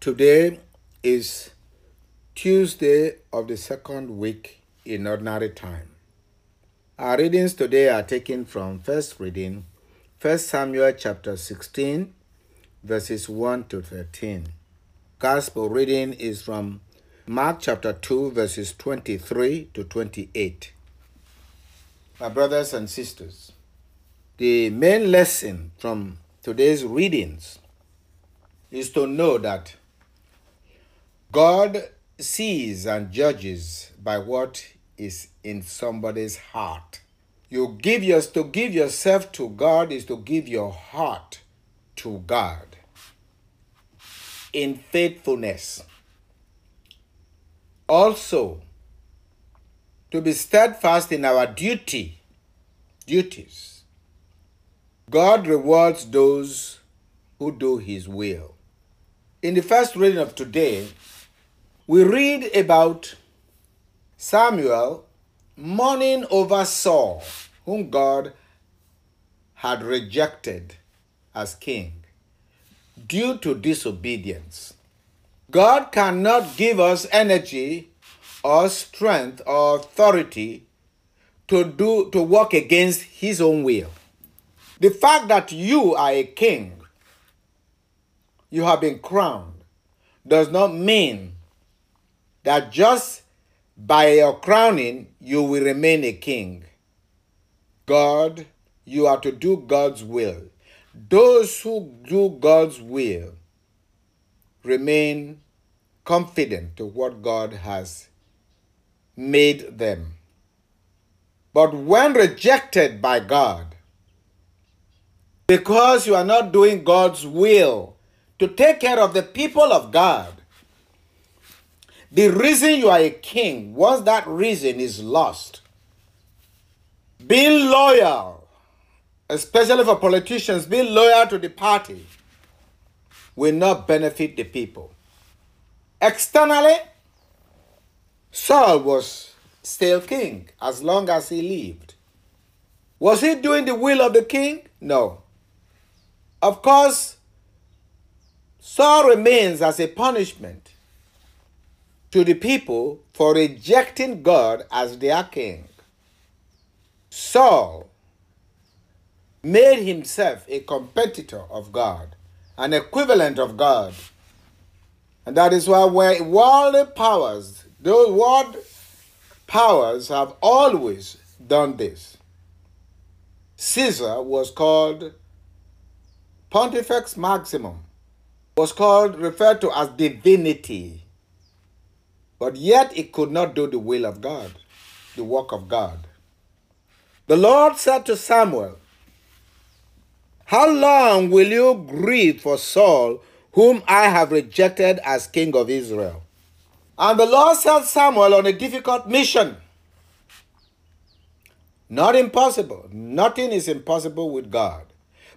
Today is Tuesday of the second week in ordinary time. Our readings today are taken from first reading, 1 Samuel chapter 16, verses 1 to 13. Gospel reading is from Mark chapter 2, verses 23 to 28. My brothers and sisters, the main lesson from today's readings is to know that God sees and judges by what is in somebody's heart. You give yours to give yourself to God is to give your heart to God in faithfulness. Also, to be steadfast in our duty, duties. God rewards those who do his will. In the first reading of today, we read about Samuel mourning over Saul, whom God had rejected as king due to disobedience. God cannot give us energy or strength or authority to do to work against his own will. The fact that you are a king, you have been crowned, does not mean that just by your crowning you will remain a king. God, you are to do God's will. Those who do God's will remain confident to what God has made them. But when rejected by God, because you are not doing God's will to take care of the people of God, the reason you are a king, once that reason is lost, being loyal, especially for politicians, being loyal to the party, will not benefit the people. Externally, Saul was still king as long as he lived. Was he doing the will of the king? No. Of course, Saul remains as a punishment to the people for rejecting God as their king. Saul made himself a competitor of God, an equivalent of God. And that is why worldly powers, those world powers have always done this. Caesar was called Pontifex Maximum, was called referred to as divinity but yet it could not do the will of God, the work of God. The Lord said to Samuel, How long will you grieve for Saul, whom I have rejected as king of Israel? And the Lord sent Samuel on a difficult mission. Not impossible. Nothing is impossible with God.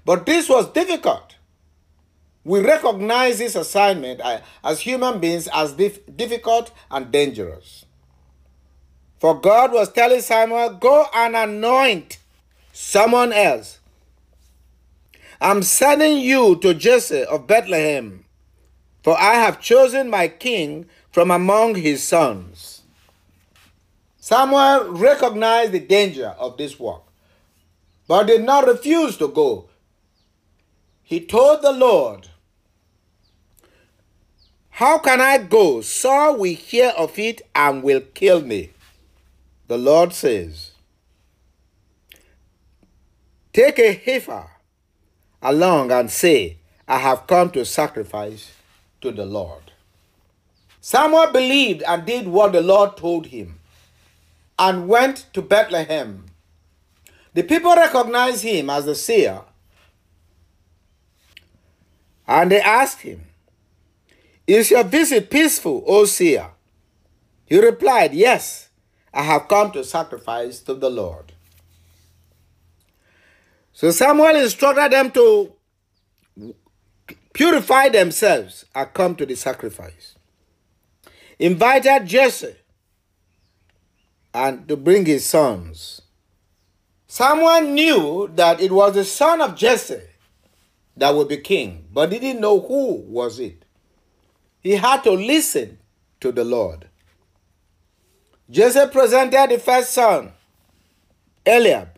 But this was difficult. We recognize this assignment uh, as human beings as dif- difficult and dangerous. For God was telling Samuel, Go and anoint someone else. I'm sending you to Jesse of Bethlehem, for I have chosen my king from among his sons. Samuel recognized the danger of this work, but did not refuse to go. He told the Lord, how can I go? Saul will hear of it and will kill me. The Lord says, Take a heifer along and say, I have come to sacrifice to the Lord. Samuel believed and did what the Lord told him and went to Bethlehem. The people recognized him as the seer and they asked him, is your visit peaceful, O seer? He replied, Yes, I have come to sacrifice to the Lord. So Samuel instructed them to purify themselves and come to the sacrifice. Invited Jesse and to bring his sons. Samuel knew that it was the son of Jesse that would be king, but he didn't know who was it. He had to listen to the Lord. Joseph presented the first son, Eliab.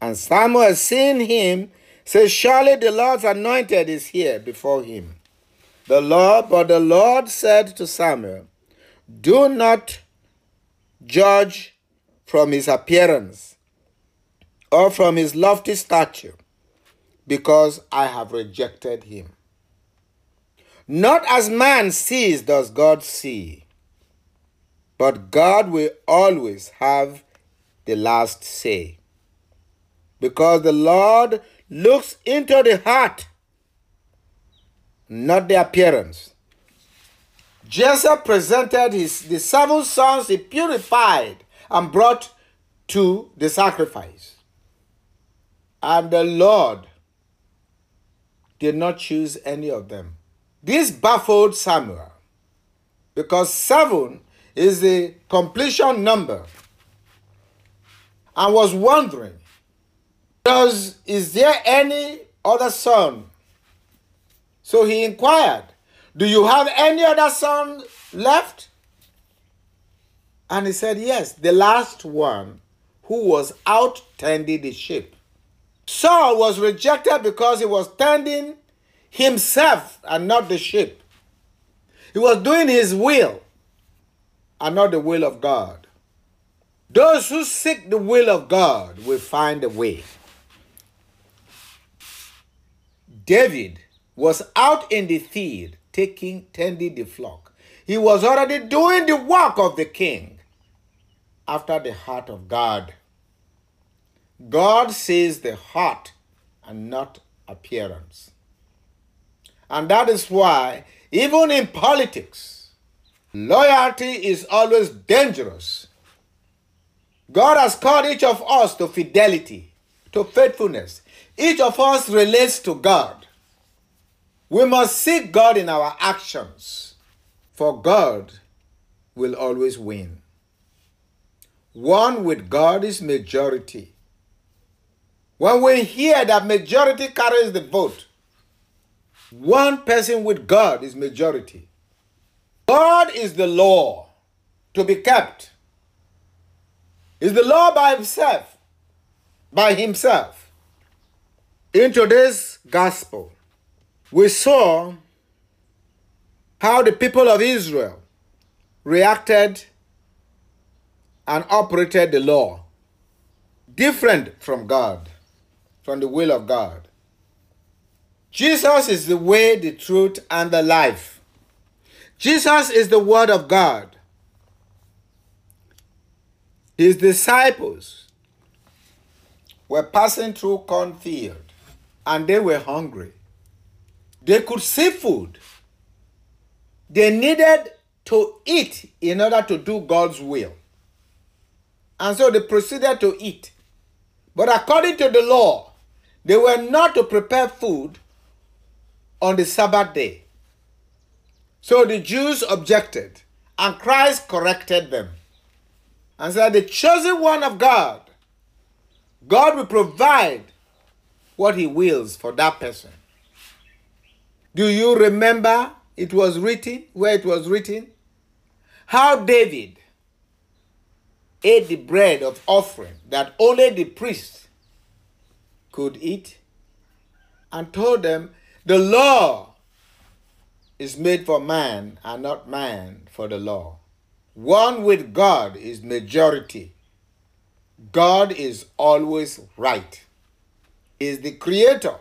And Samuel, seeing him, says, Surely the Lord's anointed is here before him. The Lord, but the Lord said to Samuel, Do not judge from his appearance or from his lofty stature, because I have rejected him. Not as man sees does God see, but God will always have the last say. Because the Lord looks into the heart, not the appearance. Jesse presented his the seven sons he purified and brought to the sacrifice. And the Lord did not choose any of them. This baffled Samuel because seven is the completion number. And was wondering does is there any other son? So he inquired do you have any other son left? And he said yes the last one who was out tending the sheep. Saul was rejected because he was tending himself and not the sheep. He was doing his will and not the will of God. Those who seek the will of God will find a way. David was out in the field taking tending the flock. He was already doing the work of the king after the heart of God. God sees the heart and not appearance. And that is why, even in politics, loyalty is always dangerous. God has called each of us to fidelity, to faithfulness. Each of us relates to God. We must seek God in our actions, for God will always win. One with God is majority. When we hear that majority carries the vote, one person with God is majority. God is the law to be kept. Is the law by himself, by himself. In today's gospel, we saw how the people of Israel reacted and operated the law different from God, from the will of God. Jesus is the way, the truth, and the life. Jesus is the Word of God. His disciples were passing through cornfield and they were hungry. They could see food. They needed to eat in order to do God's will. And so they proceeded to eat. But according to the law, they were not to prepare food on the Sabbath day. So the Jews objected, and Christ corrected them and said, The chosen one of God, God will provide what he wills for that person. Do you remember it was written, where it was written? How David ate the bread of offering that only the priest could eat and told them, the law is made for man and not man for the law. One with God is majority. God is always right. He is the creator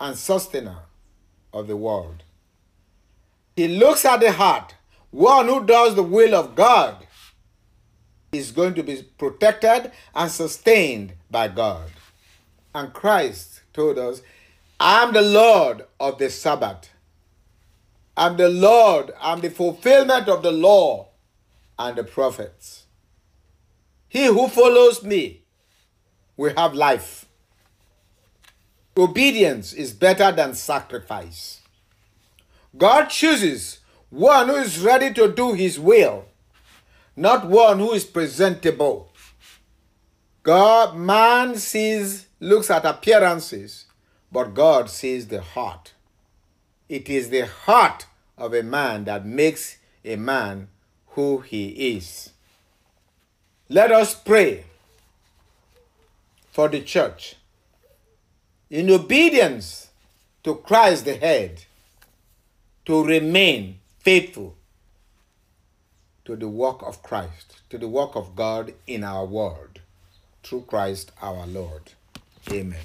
and sustainer of the world. He looks at the heart. One who does the will of God is going to be protected and sustained by God. And Christ told us I'm the Lord of the Sabbath. I'm the Lord. I'm the fulfillment of the law and the prophets. He who follows me will have life. Obedience is better than sacrifice. God chooses one who is ready to do his will, not one who is presentable. God, man sees, looks at appearances, but God sees the heart. It is the heart of a man that makes a man who he is. Let us pray for the church in obedience to Christ the head to remain faithful to the work of Christ, to the work of God in our world, through Christ our Lord. Amen.